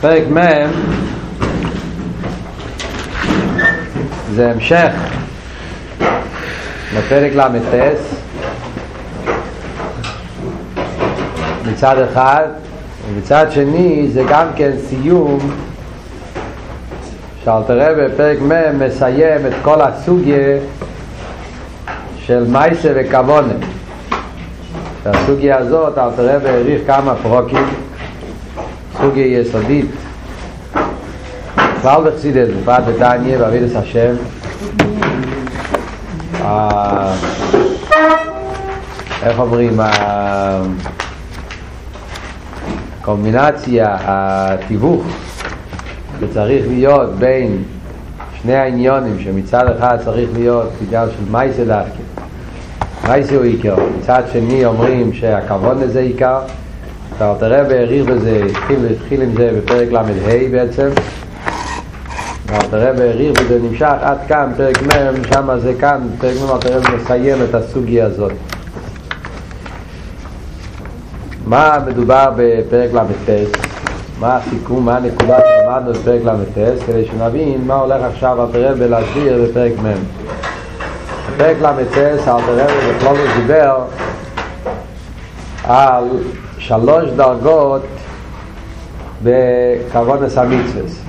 פרק מ' זה המשך לפרק ל"ט מצד אחד ומצד שני זה גם כן סיום שאלתר רבי בפרק מ' מסיים את כל הסוגיה של מייסה וכוונה שהסוגיה הזאת אלתר רבי העריך כמה פרוקים סוגיה יסודית כלל בחסידס, בפרט בדניה, בעבידת השם איך אומרים הקומבינציה, התיווך שצריך להיות בין שני העניונים שמצד אחד צריך להיות בגלל של מייסה דווקא מייסה הוא עיקר מצד שני אומרים שהכבוד לזה עיקר ואלתר רבי העריך בזה, התחיל, עם זה בפרק ל"ה בעצם ואלתר רבי העריך בזה נמשך עד כאן, פרק מ', שם זה כאן, פרק מ' אלתר מסיים את הסוגיה הזאת מה מדובר בפרק ל"ט? מה הסיכום, מה הנקודה שלמדנו בפרק ל"ט? כדי שנבין מה הולך עכשיו אלתר רבי להסביר בפרק מ' בפרק ל"ט אלתר רבי בכלול דיבר על שלוש דרגות בכוונס המצווס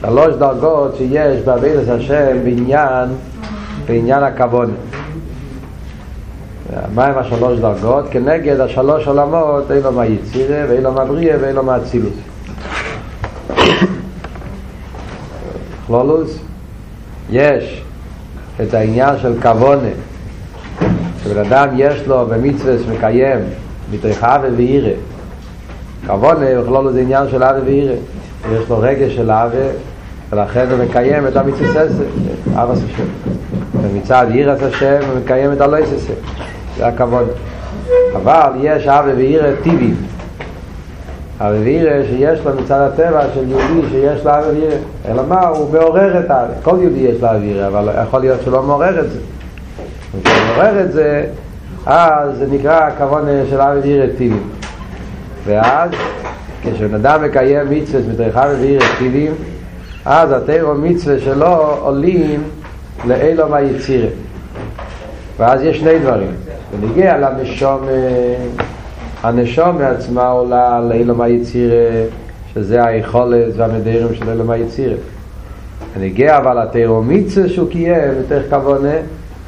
שלוש דרגות שיש בעבידת השם בעניין בעניין הכוונה מה הם השלוש דרגות? כנגד השלוש עולמות אילו מהיצירה ואילו מהבריאה ואילו מהצילוס כלולוס יש את העניין של כוונה שבן אדם יש לו במצווה שמקיים אבי ואירה כוונה בכלול זה עניין של אבי ואירה יש לו רגש של אבי ולכן הוא מקיים את המצווה ססה אבא סשם ומצד אירס השם הוא מקיים את הלוי ססה זה הכבוד. אבל יש אבי ואירה טיבים אבי ואירה שיש לו מצד הטבע של יהודי שיש לו אבי ואירה אלא מה? הוא מעורר את האבי כל יהודי יש לו אבי ואירה אבל יכול להיות שלא מעורר את זה כשהוא מעורר את זה אז זה נקרא הכוון של אבי ואירה טיבים ואז כשבן אדם מקיים מצווה מתריכה ואירה טיבים אז התירו מצווה שלו עולים לאילו מהיצירה ואז יש שני דברים. ונגיע לנשום הנשום מעצמה עולה לאילו מהיצירה שזה היכולת והמדרים של אילו מהיצירה ונגיע אבל התירו מצווה שהוא קיים יותר כוונה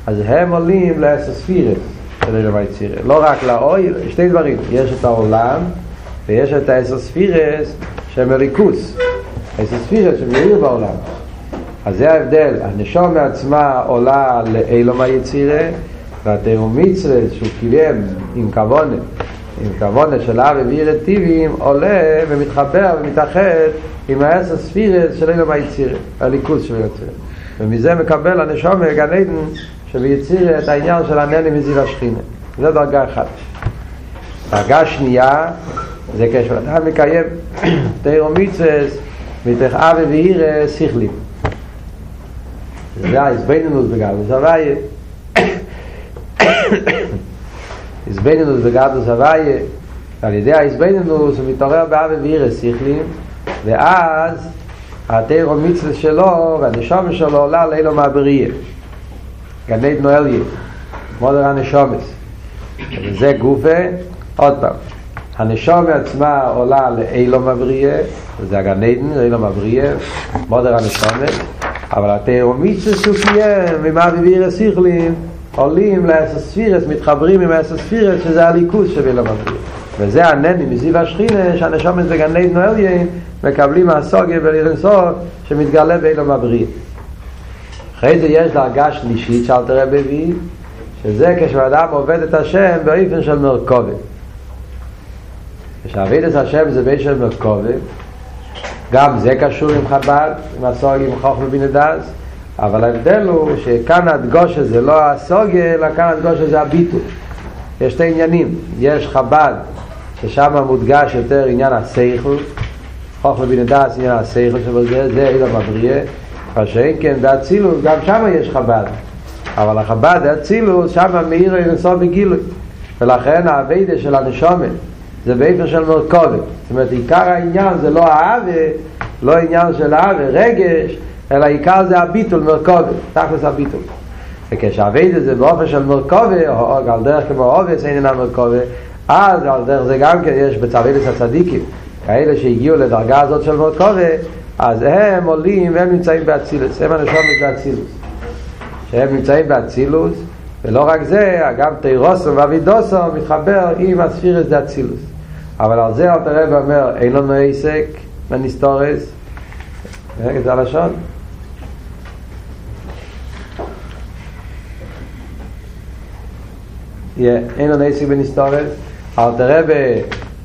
אז הם עולים לעשר ספירת של אילו מהיצירה לא רק לאוי, שני דברים. יש את העולם ויש את העשר ספירת שהם מליכוס עשר ספירת בעולם. אז זה ההבדל, הנשום מעצמה עולה לאילום היצירה והתאום מצווה שהוא קיים עם כוונה. עם כוונה של אבי ואירת טיבים עולה ומתחבר ומתאחד עם העשר ספירת של אילום היצירה הליכוס של היצירה. ומזה מקבל הנשום מגן עדן שביצירה את העניין של הנני מזיו השכינה. זה דרגה אחת. דרגה שנייה זה כשאדם מקיים תאום מצווה מתך אבי ואיר שכלים. זה ההסביננות בגדוס הוויה הסביננות בגדוס הוויה על ידי ההסביננות הוא מתעורר באבי ואיר שכלים ואז התאיר המצווה שלו והנשום שלו עולה לאילו מהבריא גנית נואליה מודר הנשומס וזה גופה עוד פעם הנשום עצמה עולה לאילו מבריה וזה הגן עדן, אילו מבריה מודר הנשומת אבל התאומיצה סוכיה ומה בביר הסיכלים עולים לאסספירס, מתחברים עם האסספירס שזה הליכוס של אילו מבריה וזה הנני מזיו השכינה שהנשומת בגן עדן נואליה מקבלים מהסוגיה ולרנסור שמתגלה באילו מבריה אחרי זה יש דרגה שלישית שאל תראה בבי שזה כשאדם עובד את השם באופן של מרכובת. כשעביד את השם זה בין של מרכובה גם זה קשור עם חב"ד עם הסוגיה עם חוכמה בנדס אבל ההבדל הוא שכאן הדגושה זה לא הסוגיה אלא כאן הדגושה זה הביטול יש שתי עניינים. יש חב"ד ששם מודגש יותר עניין הסייכל חוכמה בנדס עניין הסייכל שבזה זה אילו מבריא כשאין כן באצילוס גם שם יש חב"ד. אבל החב"ד האצילוס שם מאיר אינסוף בגילוי ולכן העבידה של הנשומת זה באיפר של מרכובת. זאת אומרת עיקר העניין זה לא האווה לא עניין של האווה רגש אלא עיקר זה הביטול מרכובת. תכלס הביטול. וכשהווידה זה באופן של מרכובה או על דרך כמו עובס אין אינה מרכובה אז על דרך זה גם כן יש בצווילס הצדיקים כאלה שהגיעו לדרגה הזאת של מרכובה אז הם עולים והם נמצאים באצילוס הם הנשומת באצילוס שהם נמצאים באצילוס ולא רק זה, גם תירוסו ואבידוסו מתחבר עם הספירס דה אצילוס. אבל על זה אל תראה ואומר אין לנו עסק מניסטורס רגע זה הלשון? אין לנו עסק בניסטורס אל תראה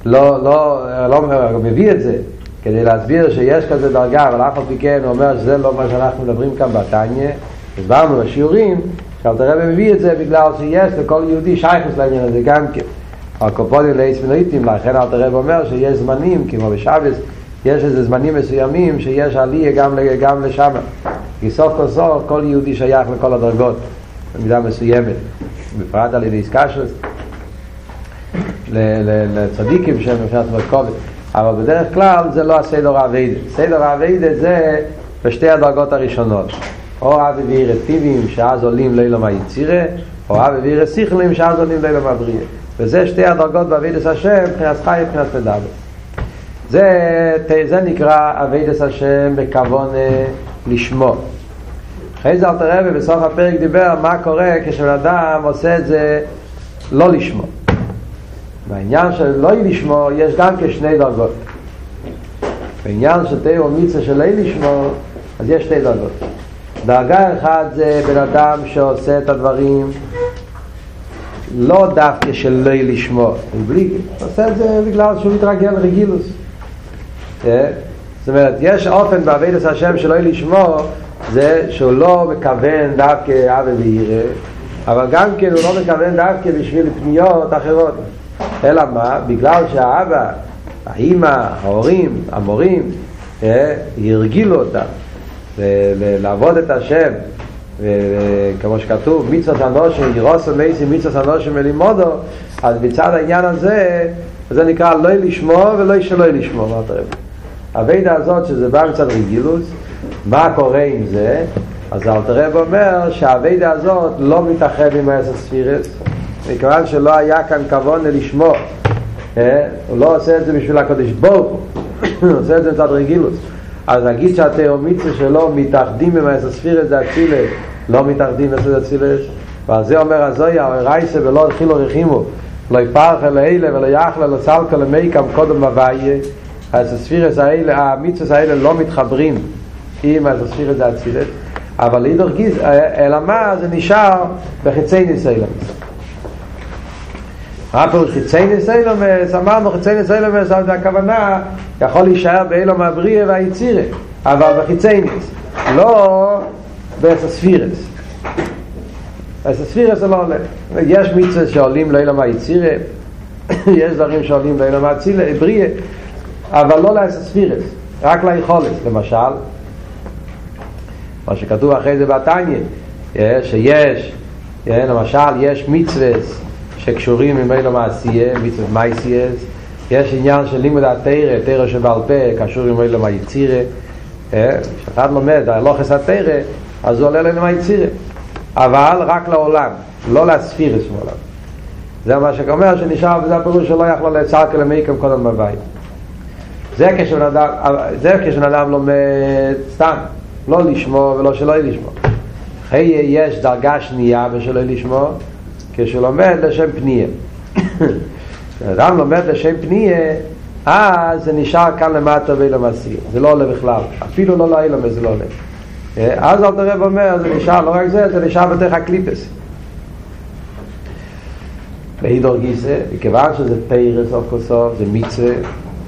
לא, לא, לא מביא את זה כדי להסביר שיש כזה דרגה אבל אף על פי כן הוא אומר שזה לא מה שאנחנו מדברים כאן בתניא. הסברנו בשיעורים שאל תראה מביא את זה בגלל שיש לכל יהודי שייכוס לעניין הזה גם כן. הקופונים לאיס מנויטים לכן אל תראה אומר שיש זמנים כמו בשבס יש איזה זמנים מסוימים שיש עלייה גם, גם לשם כי סוף כל סוף כל יהודי שייך לכל הדרגות במידה מסוימת. בפרט על ידי איסקשס לצדיקים שהם מבחינת מרכובת אבל בדרך כלל זה לא הסדר העבידה סדר העבידה זה בשתי הדרגות הראשונות. או אבי ואירה טיבים שאז עולים לילה מהיצירה או אבי ואירה סיכלים שאז עולים לילה מהבריאה. וזה שתי הדרגות בעבידת השם מבחינת חי מבחינת מדבר. זה, זה נקרא עבידת השם בכוון לשמו. אחרי זה אל תראה ובסוף הפרק דיבר מה קורה כשבן אדם עושה את זה לא לשמו בעניין של לא לשמו יש גם כשני דרגות. בעניין של תאו מיצה של לא לשמו אז יש שתי דרגות. דרגה אחת זה בן אדם שעושה את הדברים לא דווקא של לא לשמו בלי, עושה את זה בגלל שהוא מתרגל רגילוס זאת אומרת, יש אופן בעבידת השם שלא לשמו זה שהוא לא מכוון דווקא אבי וירא אבל גם כן הוא לא מכוון דווקא בשביל פניות אחרות אלא מה? בגלל שהאבא, האימא, ההורים, המורים ירגילו אותם לעבוד את השם וכמו שכתוב מיצות אנושים ירוסו מייסי מיצות אנושים ולימודו אז בצד העניין הזה זה נקרא לא לשמו ולא שלא לשמו מה אתה הבידה הזאת שזה בא מצד רגילוס מה קורה עם זה? אז אלתרב אומר שהבידה הזאת לא מתאחד עם האסר ספירס מכיוון שלא היה כאן כבון לשמו הוא לא עושה את זה בשביל הקודש בו הוא עושה את זה מצד רגילוס אז נגיד שהתאומיצה שלו מתאחדים עם האסר ספירס זה אצילס לא מתאחדים עם אצילס ועל זה אומר הזויה רייסה ולא התחילו רחימו לא יפרח אל אלה ולא יחלה לא צלקה למייקם קודם הוויה אז הספירס האלה, המיצוס האלה לא מתחברים עם הספירס האצילס אבל לידור גיז, אלא מה? זה נשאר בחיצי ניסיילמס מה פה חיצי ניסיילמס? אמרנו חיצי ניסיילמס אז הכוונה יכול להישאר באילום הבריא והיצירה אבל בחיצי ניס לא בספירס הספירס זה לא עולה יש מיצוס שעולים לאילום היצירה יש דברים שעולים לאילום האצילה, בריא אבל לא לאספירס, רק ליכולת, למשל, מה שכתוב אחרי זה בתניא, שיש, למשל, יש מצווס שקשורים עם אלו מעשייה, מצווס מייסייס, יש עניין של לימוד התרא, תרא שבעל פה, קשור עם אלו מהיצירה, כשאחד לומד, הלוכס התרא, אז הוא עולה לנו מהיצירה, אבל רק לעולם, לא להספירס מעולם. זה מה שאומר שנשאר, וזה הפירוש שלא יכלו לצעק אל המיקם קודם בבית. זה כשבן אדם, זה כשבן אדם לומד סתם, לא לשמו ולא שלא לשמו. אחרי יש דרגה שנייה ושלא לשמו, כשהוא לומד לשם פניה. כשאדם לומד לשם פניה, אז זה נשאר כאן למטה ואילו מסיר. זה לא עולה בכלל. אפילו לא לאילו זה לא עולה. אז אל תראה ואומר, זה נשאר, לא רק זה, זה נשאר בתוך הקליפס. בהידור גיסא, מכיוון שזה פיירס סוף כל סוף, זה מצווה,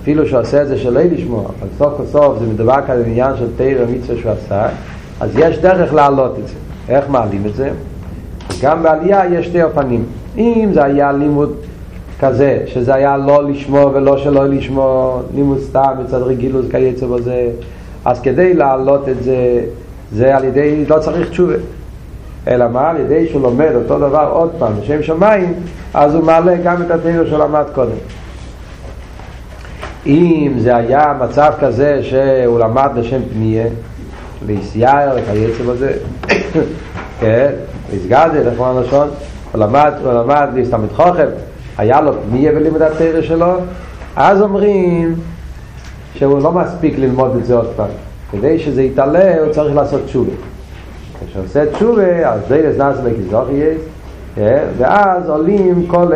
אפילו שהוא עושה את זה שלא לשמוע, אבל סוף כל סוף זה מדובר כאן בעניין של תרא מצווה שהוא עשה, אז יש דרך להעלות את זה. איך מעלים את זה? גם בעלייה יש שתי אופנים. אם זה היה לימוד כזה, שזה היה לא לשמוע ולא שלא לשמוע, לימוד סתם מצד רגילוס כייצא בזה, אז כדי להעלות את זה, זה על ידי, לא צריך תשובה. אלא מה? על ידי שהוא לומד אותו דבר עוד פעם בשם שמיים, אז הוא מעלה גם את התרא שהוא למד קודם. אם זה היה מצב כזה שהוא למד לשם פניה, ליסייר, וכייצא בזה, כן, ליסגדל, איך אמר לשון, למד, למד להסתמת חוכם, היה לו פניה בלימוד התרא שלו, אז אומרים שהוא לא מספיק ללמוד את זה עוד פעם. כדי שזה יתעלה, הוא צריך לעשות תשובה. כשעושה תשובה, אז די לזנס בקיזוך יהיה, ואז עולים כל,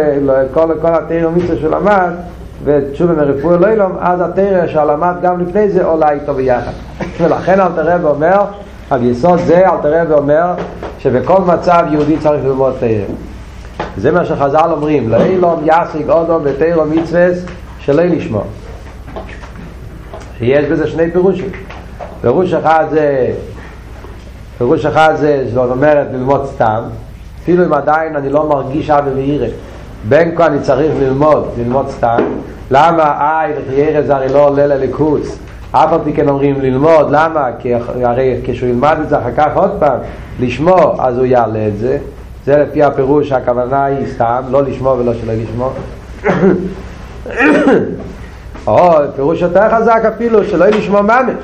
כל, כל התרא ומצווה שהוא למד, ותשובה מרפואי לא ילום, אז התרא שלמד גם לפני זה עולה איתו ביחד. ולכן אלתר רב אומר, על יסוד זה אלתר רב אומר, שבכל מצב יהודי צריך ללמוד תרא. זה מה שחז"ל אומרים, לא אילום יסיק אודום בתרא מצווה שלא לשמוע. שיש בזה שני פירושים. פירוש אחד זה, פירוש אחד זה, זאת אומרת, ללמוד סתם, אפילו אם עדיין אני לא מרגיש אבי ואירה. בין כה אני צריך ללמוד, ללמוד סתם. למה איי וחיירה זה הרי לא עולה לליכוס? אף על פי כן אומרים ללמוד, למה? כי הרי כשהוא ילמד את זה אחר כך עוד פעם, לשמוע, אז הוא יעלה את זה. זה לפי הפירוש, הכוונה היא סתם, לא לשמוע ולא שלא לשמוע. או פירוש יותר חזק אפילו, שלא לשמוע ממש.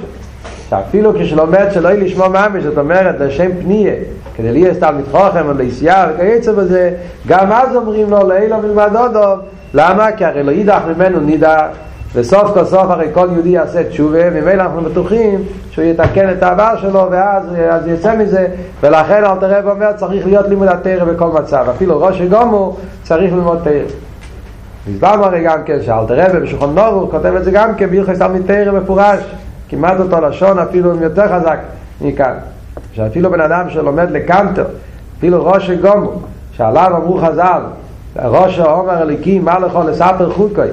שאפילו כשלומד שלא לשמוע ממש, זאת אומרת, לשם פניה, כדי להיות סתם מתחוכם ולהסייה וכייצא בזה, גם אז אומרים לו, לאילו מלמד אודום. למה? כי הרי לא יידח ממנו נידח. וסוף כל סוף הרי כל יהודי יעשה תשובה, וממילא אנחנו בטוחים שהוא יתקן את העבר שלו, ואז אז יצא מזה, ולכן אל תראה ואומר צריך להיות לימוד התרא בכל מצב, אפילו ראש הגומו צריך ללמוד תרא. הסברנו הרי גם כן שאל תראה בשולחן נורו כותב את זה גם כן בהלכות תלמיד תרא מפורש, כמעט אותו לשון אפילו יותר חזק מכאן, שאפילו בן אדם שלומד לקנטר, אפילו ראש הגומו, שעליו אמרו חז"ל, ראש העומר הליקים, מה לכל לספר חוקוי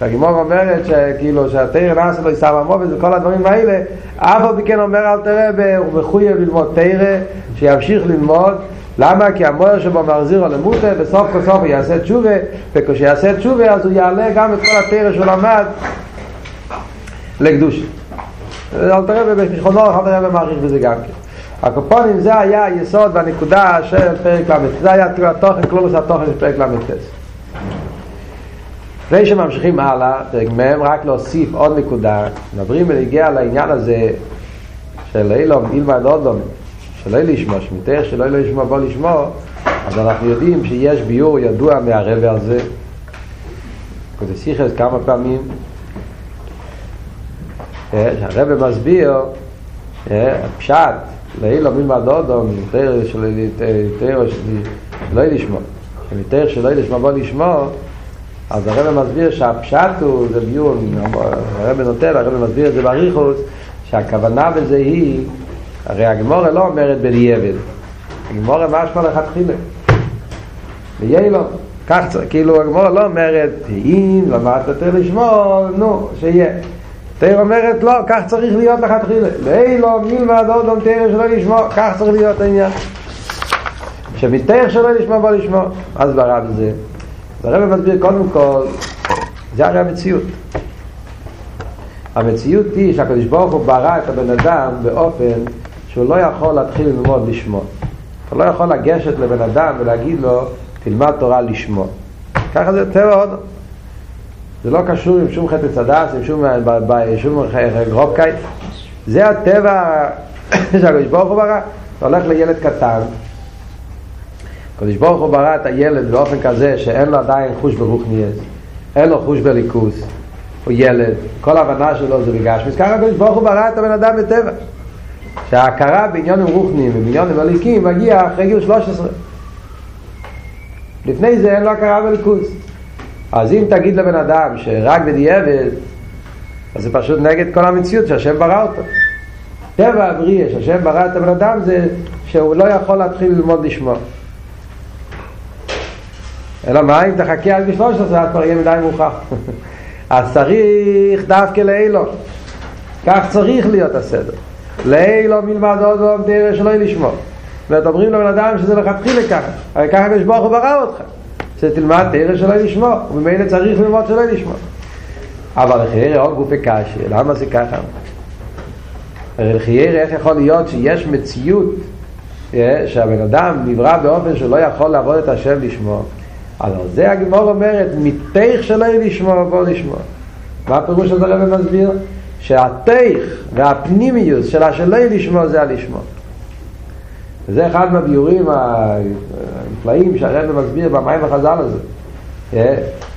והגימור אומרת שכאילו שהתרא נעשה לו יסר המובד וכל הדברים האלה. אף פי כן אומר אל תראה הוא מחויב ללמוד תרא שימשיך ללמוד. למה? כי המויר שבו מחזיר לו למוטה בסוף כל סוף הוא יעשה תשובה וכשיעשה תשובה אז הוא יעלה גם את כל התרא שהוא למד לקדוש אל תראה במשכונו אל תראה במעריך בזה גם כן. הקופונים זה היה היסוד והנקודה של פרק ל"ט. זה היה התוכן, כלולוס התוכן של פרק ל"ט לפני שממשיכים הלאה, פרק מ', רק להוסיף עוד נקודה, מדברים ולהגיע לעניין הזה של אילום, אילמד אודום, שלא לשמוע, שמתך שלא לשמוע בוא לשמוע, אז אנחנו יודעים שיש ביור ידוע מהרבה על זה, כזה סיכס כמה פעמים, שהרבה מסביר, פשט, לאילום אילמד אודום, מתך שלא לשמוע, שמתך שלא לשמוע בוא לשמוע, אז הרב מסביר שהפשט הוא, זה ביור, הרב נותן, הרב מסביר את זה בריחוס, שהכוונה בזה היא, הרי הגמורה לא אומרת בדיעבד, הגמורה משמע לכתחילה. ויהיה לו, כך צריך, כאילו הגמורה לא אומרת, אם למדת יותר לשמור, נו, שיהיה. תאיר אומרת, לא, כך צריך להיות לכתחילה. לאילו מלמד עוד לא תאיר שלא לשמור, כך צריך להיות העניין. שמתאיר שלא לשמור בוא לשמור. אז ברב זה. הרב מסביר קודם כל, זה הרי המציאות. המציאות היא שהקדוש ברוך הוא ברא את הבן אדם באופן שהוא לא יכול להתחיל ללמוד לשמוע. אתה לא יכול לגשת לבן אדם ולהגיד לו, תלמד תורה לשמוע. ככה זה טבע עוד. זה לא קשור עם שום חטא צדס, עם שום, שום גרובקאי. זה הטבע שהקדוש ברוך הוא ברא. אתה הולך לילד קטן, הקדוש ברוך הוא ברא את הילד באופן כזה שאין לו עדיין חוש ברוכניאס, אין לו חוש בליכוס, הוא ילד, כל ההבנה שלו זה בגשמיס, ככה הקדוש ברוך הוא ברא את הבן אדם בטבע. שההכרה בעניונים רוחניים ובעניונים הליקים מגיע אחרי גיל 13. לפני זה אין לו הכרה בליכוס. אז אם תגיד לבן אדם שרק בדיעבד, אז זה פשוט נגד כל המציאות שהשם ברא אותו. טבע הבריאה שהשם ברא את הבן אדם זה שהוא לא יכול להתחיל ללמוד לשמוע. אלא מה אם תחכה עד גיל 13 אז כבר יהיה מדי מאוחר. אז צריך דווקא לאילו כך צריך להיות הסדר. לאילו מלמד עוד עוד תראה שלא לשמור. ואת אומרים לבן אדם שזה לכתחילה ככה. הרי ככה הקדוש ברוך הוא ברא אותך. שתלמד תראה שלא לשמור וממילא צריך ללמוד שלא לשמור. אבל לחיירה עוד גופי קשה למה זה ככה? הרי לחיירה איך יכול להיות שיש מציאות שהבן אדם נברא באופן שלא יכול לעבוד את השם לשמור על זה הגמור אומרת, מתך שלא יהיה לשמוע, בוא לשמוע. מה הפירוש הזה הרב מסביר? שהתיך והפנימיוס של השלי לשמו זה הלשמו. וזה אחד מהביורים הנפלאים שהרב מסביר במים החז"ל הזה. אה?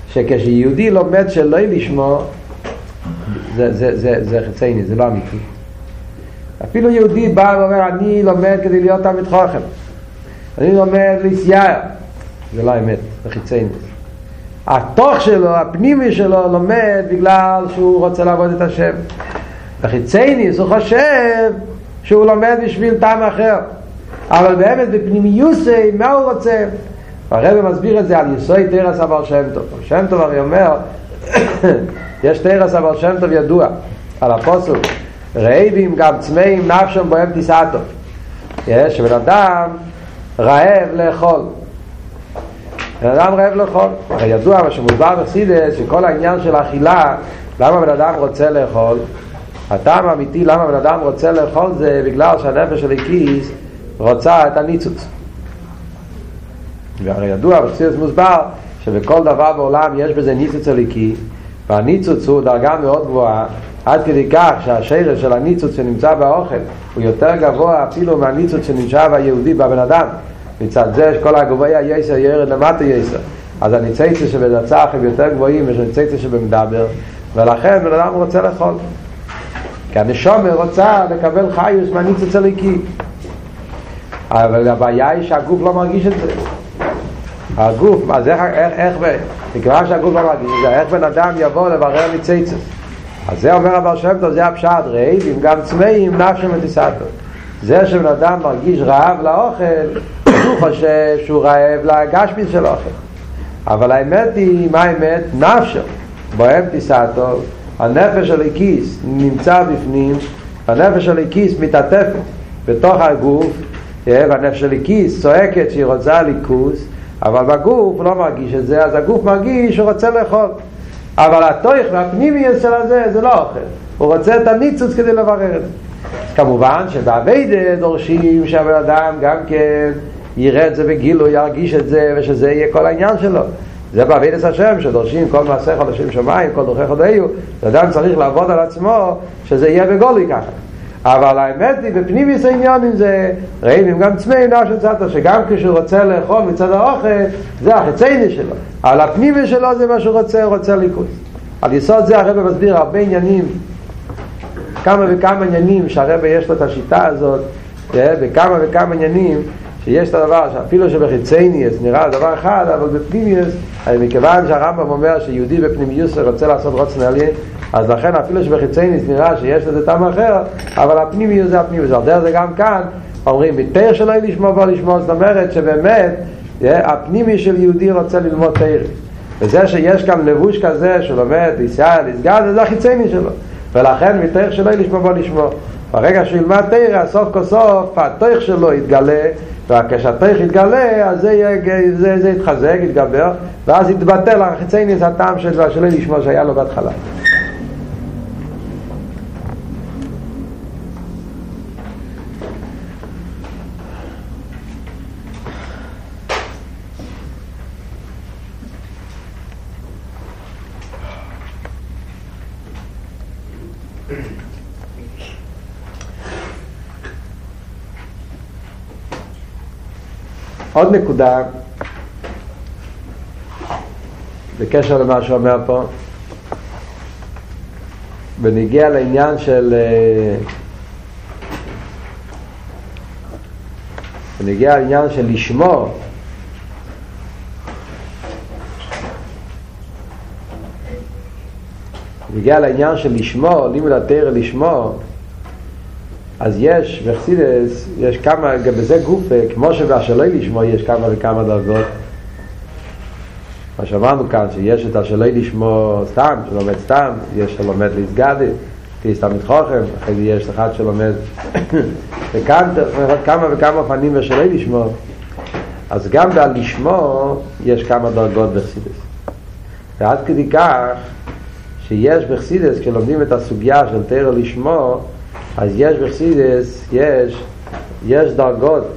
שכשיהודי לומד שלא לשמו, זה, זה, זה, זה חצייני, זה לא אמיתי. אפילו יהודי בא ואומר, אני לומד כדי להיות תלמיד חוכם. אני לומד ליסייר. זה לא אמת, זה חיצייני. התוך שלו, הפנימי שלו, לומד בגלל שהוא רוצה לעבוד את השם. בחיצייניס הוא חושב שהוא לומד בשביל טעם אחר. אבל באמת בפנימיוסי, מה הוא רוצה? הרב מסביר את זה על יסוי תרס אבר שם טוב. שם טוב הרי אומר, יש תרס אבר שם טוב ידוע, על הפוסוק, רעבים גם צמאים נפשם בוהם טיסתו. יש בן אדם רעב לאכול. בן אדם רעב לאכול. הרי ידוע מה שמוסבר בחסידס, שכל העניין של האכילה, למה בן אדם רוצה לאכול? הטעם האמיתי למה בן אדם רוצה לאכול זה בגלל שהנפש של הכיס רוצה את הניצוץ. והרי ידוע, בחסידס מוסבר, שבכל דבר בעולם יש בזה ניצוץ הליקי, והניצוץ הוא דרגה מאוד גבוהה, עד כדי כך שהשרש של הניצוץ שנמצא באוכל הוא יותר גבוה אפילו מהניצוץ שנמצא ביהודי בבן אדם. מצד זה שכל הגבוהי היסר ירד למטה יסר. אז הניצייצה שבדצח הם יותר גבוהים מאשר הניצייצה שבמדבר, ולכן בן אדם רוצה לאכול. כי הנשומר רוצה לקבל חיוס מהניצוץ הליקי. אבל הבעיה היא שהגוף לא מרגיש את זה. הגוף, אז איך, איך, איך, מכיוון שהגוף לא מרגיש את זה, איך בן אדם יבוא לברר ניצייצס? אז זה אומר הבעל שם טוב, זה הפשט, רעבים גם צמאים נפשם ותיסתו. זה שבן אדם מרגיש רעב לאוכל, הוא חושב שהוא רעב לגשמית של אוכל. אבל האמת היא, מה האמת? נפשם, בוהם תיסתו, הנפש של הכיס נמצא בפנים, הנפש של הכיס מתעטפת בתוך הגוף, והנפש של הכיס צועקת שהיא רוצה ליכוס, אבל בגוף הוא לא מרגיש את זה, אז הגוף מרגיש שהוא רוצה לאכול. אבל התויך והפנימיות של הזה זה לא אוכל. הוא רוצה את הניצוץ כדי לברר את זה. כמובן שבאביידה דורשים שהבן אדם גם כן יראה את זה בגילו, ירגיש את זה, ושזה יהיה כל העניין שלו. זה בעבידת השם, שדורשים כל מעשה חודשים שמיים, כל דורכי חודאיו, אדם צריך לעבוד על עצמו, שזה יהיה בגולי ככה. אבל האמת היא, בפנימיס העניונים זה רעבים גם צמאים נפש צדו, שגם כשהוא רוצה לאכול מצד האוכל, זה החצייני שלו. אבל הפנימי שלו זה מה שהוא רוצה, הוא רוצה ליכוז. על יסוד זה הרב מסביר הרבה עניינים, כמה וכמה עניינים שהרב יש לו את השיטה הזאת, בכמה וכמה עניינים שיש את הדבר שאפילו שבחיצייניאס נראה דבר אחד, אבל בפנימיוס, מכיוון שהרמב"ם אומר שיהודי בפנימיוס רוצה לעשות רוצן עליין, אז לכן אפילו שבחיצייניס נראה שיש לזה טעם אחר, אבל הפנימיוס זה הפנימיוס. על דרך זה גם כאן, אומרים, מתאר שלא לשמוע בו לשמוע, זאת אומרת שבאמת הפנימי של יהודי רוצה ללמוד תאר. וזה שיש כאן לבוש כזה שלומד, ישראל, יסגד, זה החיצייני שלו. ולכן מתאר שלא לשמוע בו לשמוע. ברגע שהוא ילמד תאר, הסוף כל סוף, התויך שלו יתגלה, וכשהתויך יתגלה, אז זה, זה, זה יתחזק, יתגבר, ואז יתבטל החיצייניס הטעם שלו, שלא לשמוע שהיה לו בהתחלה. עוד נקודה בקשר למה שאומר פה בניגיע לעניין של בניגיע לעניין של לשמור. בניגיע לעניין של לשמור, לימוד התרא לשמור אז יש בחסידס, יש כמה, גם בזה גוף, כמו שבאשלוי לשמו יש כמה וכמה דרגות. מה שאמרנו כאן, שיש את השלוי לשמו סתם, שלומד סתם, יש שלומד להסגדת, תהיה סתם מתחוכם, אחרי זה יש אחד שלומד וכאן כמה וכמה אופנים בשלוי לשמו. אז גם בלשמו יש כמה דרגות בחסידס. ועד כדי כך שיש בחסידס, כשלומדים את הסוגיה של תרא לשמו, אז יש בחסידס, יש, יש דרגות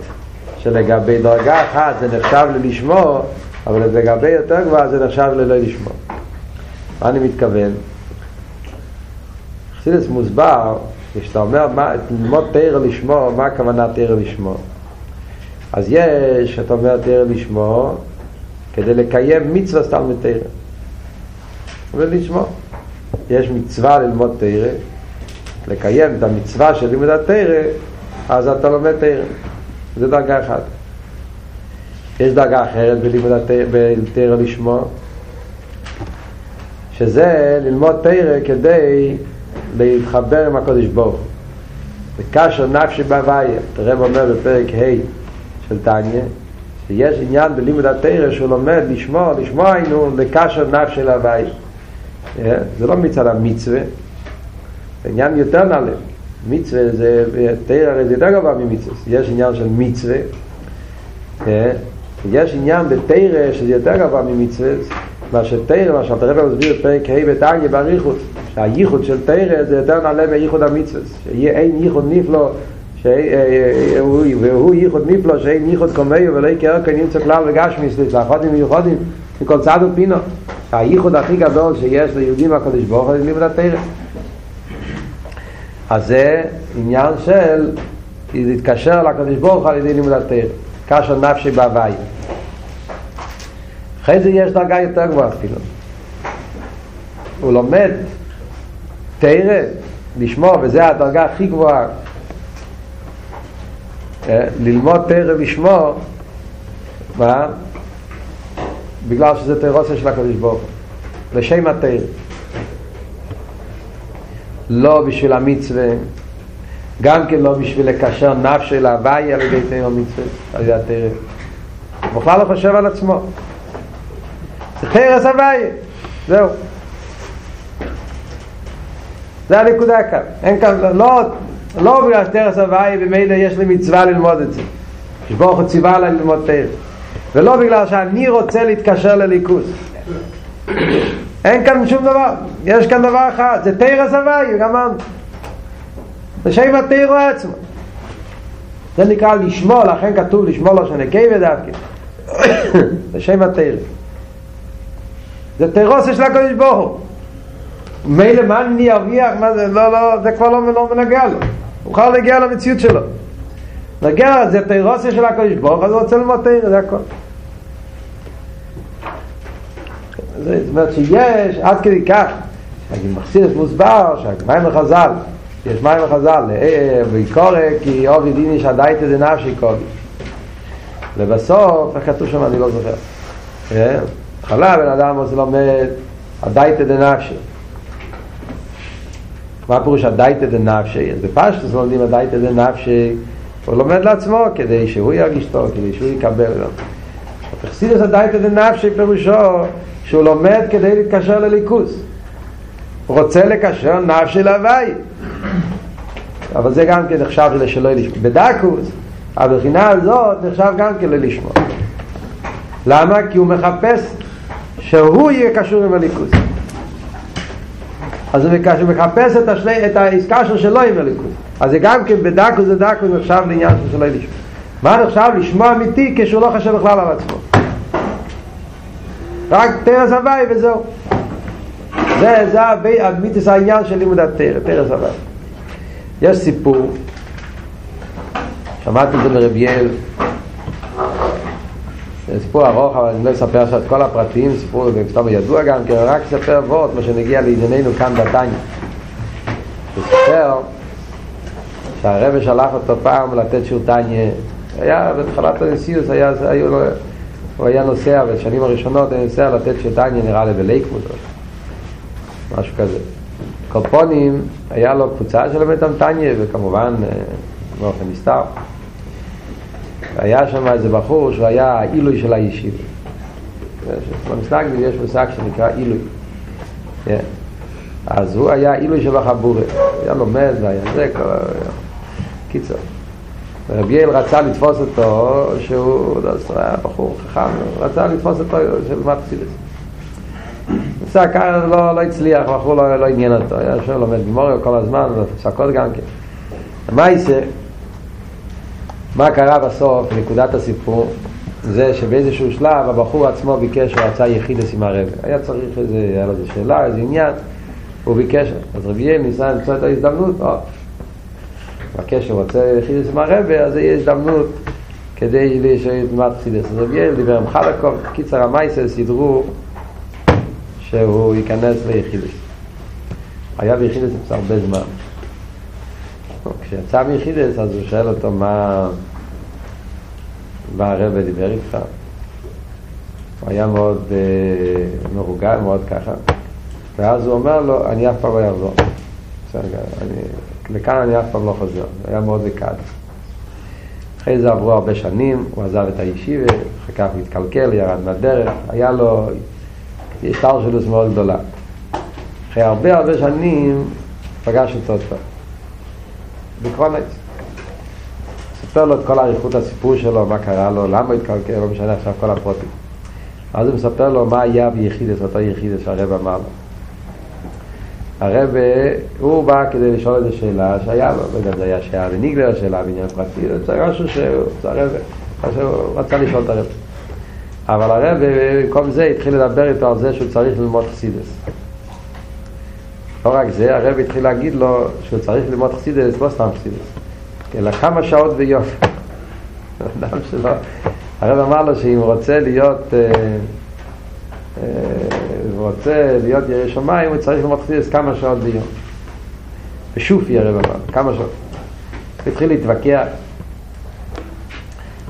שלגבי דרגה אחת זה נחשב ללשמוע, אבל לגבי יותר גבוה זה נחשב ללא לשמוע. מה אני מתכוון? חסידס מוסבר, כשאתה אומר מה, ללמוד תרא לשמו, מה הכוונה תרא לשמו? אז יש, אתה אומר תרא לשמו, כדי לקיים מצווה סתם תרא. ולשמו. יש מצווה ללמוד תרא, לקיים את המצווה של לימוד התרא, אז אתה לומד תרא. זה דרגה אחת. יש דרגה אחרת בלימוד התרא לשמו, שזה ללמוד תרא כדי להתחבר עם הקודש ברוך וקשר נפשי בהוויה, הרב אומר בפרק ה' של טניה, שיש עניין בלימוד התרא שהוא לומד לשמוע, לשמוע היינו לקשר נפשי להוויה. זה לא מצד המצווה, עניין יותר נעלה. מצווה זה, תרא הרי זה יותר גבוה ממצווה, יש עניין של מצווה, יש עניין בתרא שזה יותר גבוה ממצווה, מה שתרא, מה שאתה רב מסביר בפרק ה' בתניא באריכות, שהייחוד של תרא זה יותר נעלה מייחוד המצווה, שיהיה אין ייחוד נפלא, והוא ייחוד נפלא שאין ייחוד קומאי ולא יקר כאן נמצא כלל וגשמיס, לאחודים מיוחדים, מכל צד ופינו. הייחוד הכי גדול שיש ליהודים הקדוש ברוך הוא לימוד התרא. אז זה עניין של להתקשר לקדוש ברוך הוא על ידי לימוד התרא. קשר נפשי בהוואי. אחרי זה יש דרגה יותר גבוהה אפילו. הוא לומד תרא, לשמוע, וזה הדרגה הכי גבוהה. ללמוד תרא לשמוע, מה? בגלל שזה תרוסה של הקדוש ברוך הוא. לשם התרא. לא בשביל המצווה, גם כן לא בשביל לקשר נפשי להוואי על ידי תרא מצווה, על ידי התרא. הוא בכלל לא חושב על עצמו. זה חרס הוואי, זהו. זה הנקודה כאן. אין כאן, לא, לא בגלל שתרס הוואי ומילא יש לי מצווה ללמוד את זה. שברוך הוא ציווה עליי ללמוד תרס. ולא בגלל שאני רוצה להתקשר לליכוס. אין כאן שום דבר. יש כאן דבר אחד, זה תרס הוואי, גמרנו. בשם התירו עצמו. זה נקרא לשמוע, לכן כתוב לשמוע לו שנקי ודווקא. בשם התירו. זה תירוסה של הקדוש ברוך הוא. מילא מה אני ארוויח, מה זה, לא, לא, זה כבר לא, לא מנגע לו. הוא יכול להגיע למציאות שלו. נגיע, זה תירוסה של הקדוש ברוך הוא, אז הוא רוצה ללמוד תירא, זה הכל. זאת אומרת שיש, עד כדי כך, מחסידס מוסבר, שהמים לחז"ל, יש מים לחז"ל, ויקורא כי אובי דיני שדייתא דנפשי קובי. לבסוף, איך כתוב שם, אני לא זוכר. בהתחלה בן אדם עושה לומד הדייתא דנפשי. מה פירוש הדייתא דנפשי? אז בפשטוס לומדים הדייתא דנפשי, הוא לומד לעצמו כדי שהוא ירגיש טוב, כדי שהוא יקבל. תחסידס הדייתא דנפשי פירושו שהוא לומד כדי להתקשר לליכוס. רוצה לקשר נפשי להוואי. אבל זה גם כן נחשב שלא לשמוע. בדקוס, הבחינה הזאת נחשב גם כן ללשמוע. למה? כי הוא מחפש שהוא יהיה קשור עם הליכוס. אז הוא מחפש את, השני, את העסקה שלו עם הליכוס. אז זה גם כן בדקוס זה דקוס נחשב לעניין של שלא לשמוע. מה נחשב לשמוע אמיתי כשהוא לא חושב בכלל על עצמו? רק תרס הוואי וזהו. זה, זה המיתוס העניין של לימוד התרס, תרס הוואי. יש סיפור, שמעתי את זה מרביאל, זה סיפור ארוך, אבל אני לא אספר עכשיו את כל הפרטים, סיפור סתם ידוע גם, כי רק אספר וורט, מה שנגיע לענייננו כאן בתניא. הוא סיפר שהרבא שלח אותו פעם לתת שיעור תניא, היה בתחילת הנשיאות, היה, היה, הוא היה נוסע בשנים הראשונות, היה נוסע לתת תניא נראה לי בלייקמוד, משהו כזה. קופונים, היה לו קבוצה של המתמטניה, וכמובן באופן נסתר. היה שם איזה בחור שהוא היה העילוי של הישיבה. במושג יש מושג שנקרא עילוי. אז הוא היה עילוי של החבורה. היה לומד והיה זה, קיצור. רבי אל רצה לתפוס אותו, שהוא היה בחור חכם, רצה לתפוס אותו של מפסידס. נסע כאן, לא, לא הצליח, בחור לא, לא עניין אותו, היה יושב לומד גמוריו כל הזמן, ופסקות גם כן. מה יעשה? מה קרה בסוף, נקודת הסיפור, זה שבאיזשהו שלב הבחור עצמו ביקש שהוא רצה יחידס עם הרב. היה צריך איזה, היה לו איזה שאלה, איזה עניין. הוא ביקש, אז רבי יהיה ניסה למצוא את ההזדמנות, או, מבקש שהוא רוצה חידוש עם הרבה, אז יהיה הזדמנות כדי שיתמד חידוש. אז רבי דיבר עם חלקוב, קיצר המייסר סידרו שהוא ייכנס ליחידוס. היה ביחידוס הרבה זמן. כשיצא מיחידס אז הוא שואל אותו מה, מה הרב דיבר איתך. הוא היה מאוד אה, מרוגע, מאוד ככה. ואז הוא אומר לו, אני אף פעם לא אעזור. אני, לכאן אני אף פעם לא חוזר. הוא היה מאוד לקד. אחרי זה עברו הרבה שנים, הוא עזב את הישיבה, אחר כך הוא התקלקל, ירד מהדרך, היה לו השתלשלות מאוד גדולה. אחרי הרבה הרבה שנים פגש אותו עוד פעם. בקרונץ. ספר לו את כל אריכות הסיפור שלו, מה קרה לו, למה התקלקל, לא משנה עכשיו כל הפרוטים. אז הוא מספר לו מה היה ביחידס, אותו יחידס שהרב אמר לו. הרב, הוא בא כדי לשאול איזו שאלה שהיה לו, לא יודע זה היה שאלה לניגלר, שאלה בעניין פרטי, זה משהו שהרב, הוא רצה לשאול את הרב. אבל הרב, במקום זה, התחיל לדבר איתו על זה שהוא צריך ללמוד חסידס. לא רק זה, הרב התחיל להגיד לו שהוא צריך ללמוד חסידס, לא סתם חסידס, אלא כמה שעות ביום. אדם שלו, הרב אמר לו שאם רוצה להיות, אה, רוצה להיות ירא שמיים, הוא צריך ללמוד חסידס כמה שעות ביום. בשופי הרב אמר, כמה שעות. הוא התחיל להתווכח.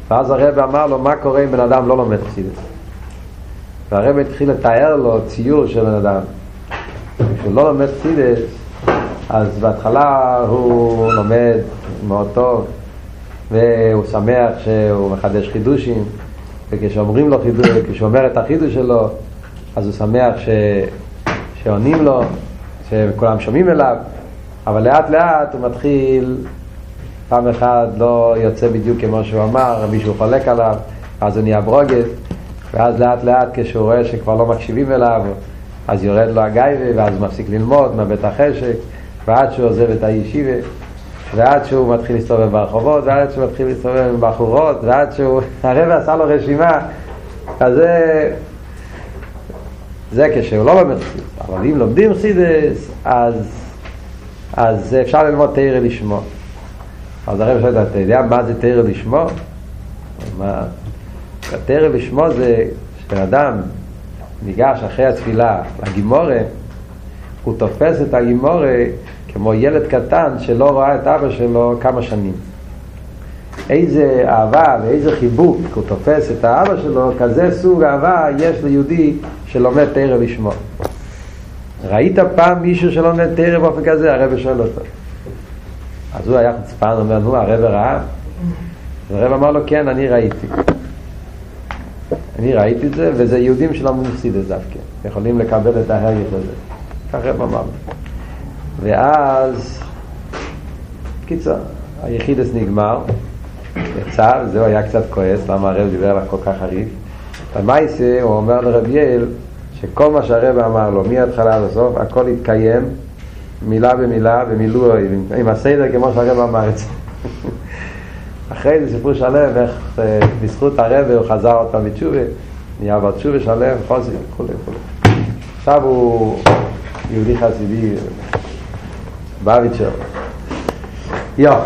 ואז הרב אמר לו, מה קורה אם בן אדם לא לומד חסידס? והרב התחיל לתאר לו ציור של בן אדם. כשהוא לא לומד חסידס, אז בהתחלה הוא לומד מאוד טוב, והוא שמח שהוא מחדש חידושים, וכשאומרים לו חידוש, כשהוא אומר את החידוש שלו, אז הוא שמח ש... שעונים לו, שכולם שומעים אליו, אבל לאט לאט הוא מתחיל, פעם אחת לא יוצא בדיוק כמו שהוא אמר, מישהו חולק עליו, אז הוא נהיה ברוגז, ואז לאט לאט כשהוא רואה שכבר לא מקשיבים אליו, אז יורד לו הגייבה, ואז הוא מפסיק ללמוד מבית החשק, ועד שהוא עוזב את הישיבה, ועד שהוא מתחיל להסתובב ברחובות, ועד שהוא מתחיל להסתובב עם בחורות, ועד שהוא... הרב עשה לו רשימה, אז זה... זה כשהוא לא לומד חסידס, אבל אם לומדים חסידס, אז, אז אפשר ללמוד תרא לשמו. אז הרב שואל, אתה יודע מה זה תרא לשמו? תרא לשמו זה שבן אדם ניגש אחרי התפילה לגימורה, הוא תופס את הגימורה כמו ילד קטן שלא רואה את אבא שלו כמה שנים. איזה אהבה ואיזה חיבוק הוא תופס את האבא שלו, כזה סוג אהבה יש ליהודי שלומד תרא לשמו. ראית פעם מישהו שלומד תרא באופן כזה? הרב שואל אותו. אז הוא היה חוצפן, אומר, נו, הרב ראה? הרב אמר לו, כן, אני ראיתי. אני ראיתי את זה, וזה יהודים שלא מפסיד את דווקא, יכולים לקבל את ההרגש הזה. ככה הם אמרנו. ואז, קיצר, היחידס נגמר, יצא, וזהו היה קצת כועס, למה הרב דיבר עליו כל כך חריף. במייסה הוא אומר לרב יעל, שכל מה שהרב אמר לו, מההתחלה עד הסוף, הכל התקיים, מילה במילה, במילוא, עם, הסדר כמו שהרב אמר את זה. אחרי זה סיפור שלם, איך בזכות הרב הוא חזר עוד פעם בתשובה, נהיה כבר תשובה שלם, חוסי, וכולי וכולי. עכשיו הוא יהודי חסידי, בביצ'ר. יו.